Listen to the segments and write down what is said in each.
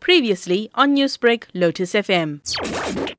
Previously on Newsbreak, Lotus FM.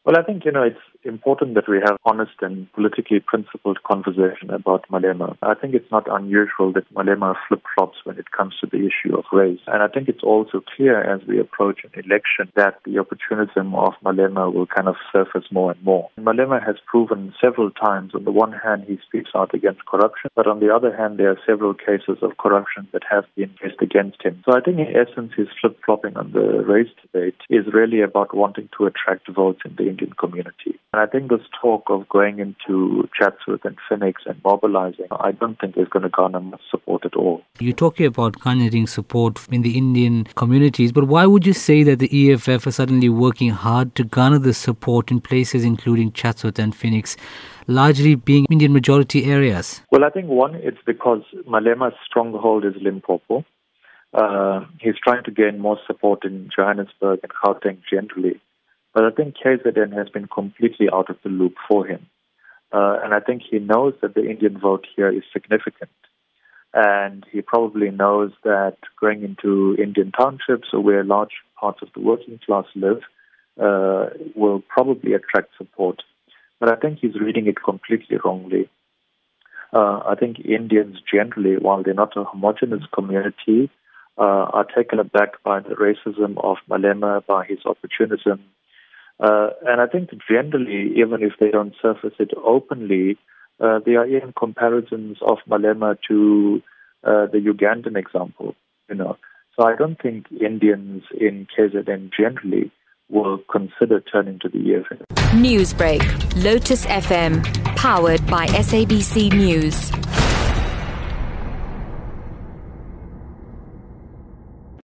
Well, I think, you know, it's important that we have honest and politically principled conversation about Malema. I think it's not unusual that Malema flip-flops when it comes to the issue of race. And I think it's also clear as we approach an election that the opportunism of Malema will kind of surface more and more. Malema has proven several times, on the one hand, he speaks out against corruption, but on the other hand, there are several cases of corruption that have been faced against him. So I think in essence, his flip-flopping on the race debate is really about wanting to attract votes in the Indian community. And I think this talk of going into Chatsworth and Phoenix and mobilizing, I don't think is going to garner much support at all. You're talking about garnering support in the Indian communities, but why would you say that the EFF are suddenly working hard to garner the support in places including Chatsworth and Phoenix? largely being Indian majority areas? Well, I think one, it's because Malema's stronghold is Limpopo. Uh, he's trying to gain more support in Johannesburg and Gauteng generally. But I think KZN has been completely out of the loop for him. Uh, and I think he knows that the Indian vote here is significant. And he probably knows that going into Indian townships or where large parts of the working class live uh, will probably attract support. But I think he's reading it completely wrongly. Uh, I think Indians generally, while they're not a homogenous community, uh, are taken aback by the racism of Malema, by his opportunism, uh, and I think generally, even if they don't surface it openly, uh, there are even comparisons of Malema to uh, the Ugandan example. You know, so I don't think Indians in KZN generally will consider turning to the EFF. Newsbreak, Lotus FM, powered by SABC News.